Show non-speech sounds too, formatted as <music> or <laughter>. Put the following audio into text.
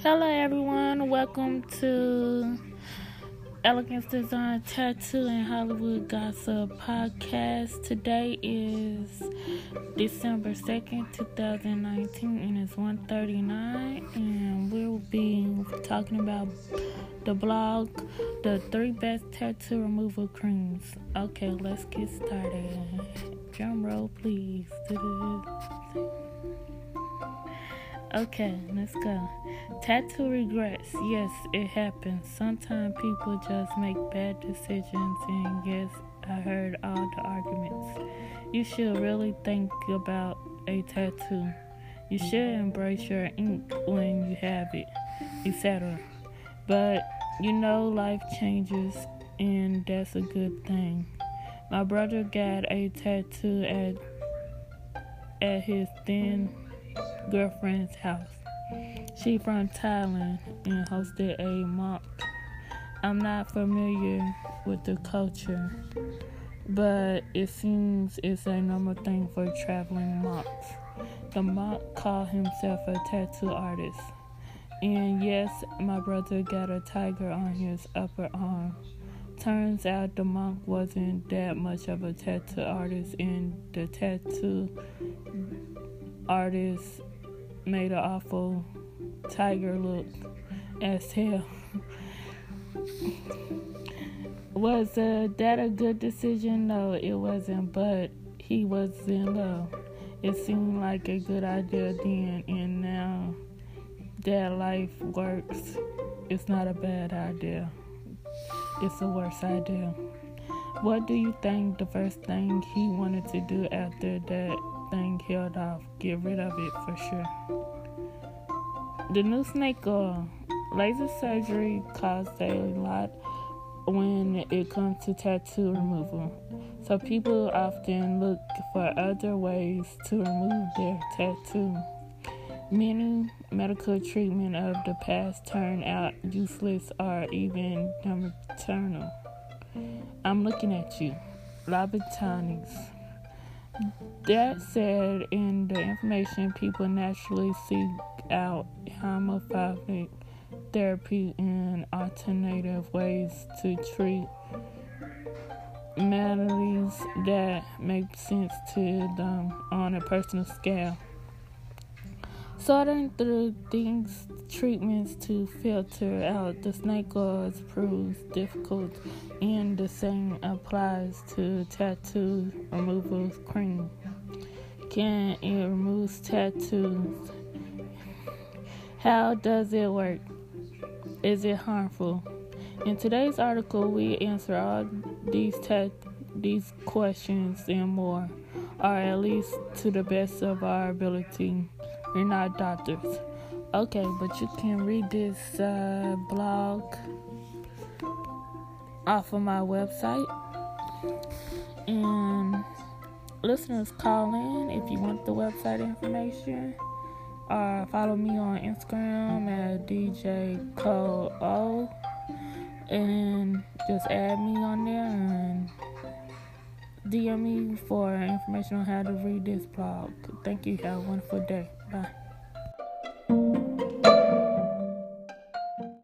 Hello, everyone. Welcome to Elegance Design Tattoo and Hollywood Gossip Podcast. Today is December 2nd, 2019, and it's 1.39, and we'll be talking about the blog, the three best tattoo removal creams. Okay, let's get started. Drum roll, please. <laughs> Okay, let's go. Tattoo regrets. Yes, it happens. Sometimes people just make bad decisions, and yes, I heard all the arguments. You should really think about a tattoo. You should embrace your ink when you have it, etc. But you know, life changes, and that's a good thing. My brother got a tattoo at at his then girlfriend's house. She from Thailand and hosted a monk. I'm not familiar with the culture, but it seems it's a normal thing for traveling monks. The monk called himself a tattoo artist. And yes, my brother got a tiger on his upper arm. Turns out the monk wasn't that much of a tattoo artist, and the tattoo artist made an awful tiger look as hell. was uh, that a good decision? No, it wasn't, but he was in love. It seemed like a good idea then, and now that life works, it's not a bad idea. It's a worse idea. What do you think the first thing he wanted to do after that thing killed off. Get rid of it for sure. The new snake oil. Laser surgery costs a lot when it comes to tattoo removal. So people often look for other ways to remove their tattoo. Many medical treatment of the past turn out useless or even maternal. I'm looking at you. Lobotomies. That said, in the information, people naturally seek out homeopathic therapy and alternative ways to treat maladies that make sense to them on a personal scale. Sorting through these treatments to filter out the snake oils proves difficult, and the same applies to tattoo removal cream. Can it remove tattoos? How does it work? Is it harmful? In today's article, we answer all these ta- these questions and more, or at least to the best of our ability. We're not doctors. Okay, but you can read this uh, blog off of my website. And listeners, call in if you want the website information. Or follow me on Instagram at DJ Cole O. And just add me on there DM me for information on how to read this blog. Thank you. Have a wonderful day. Bye.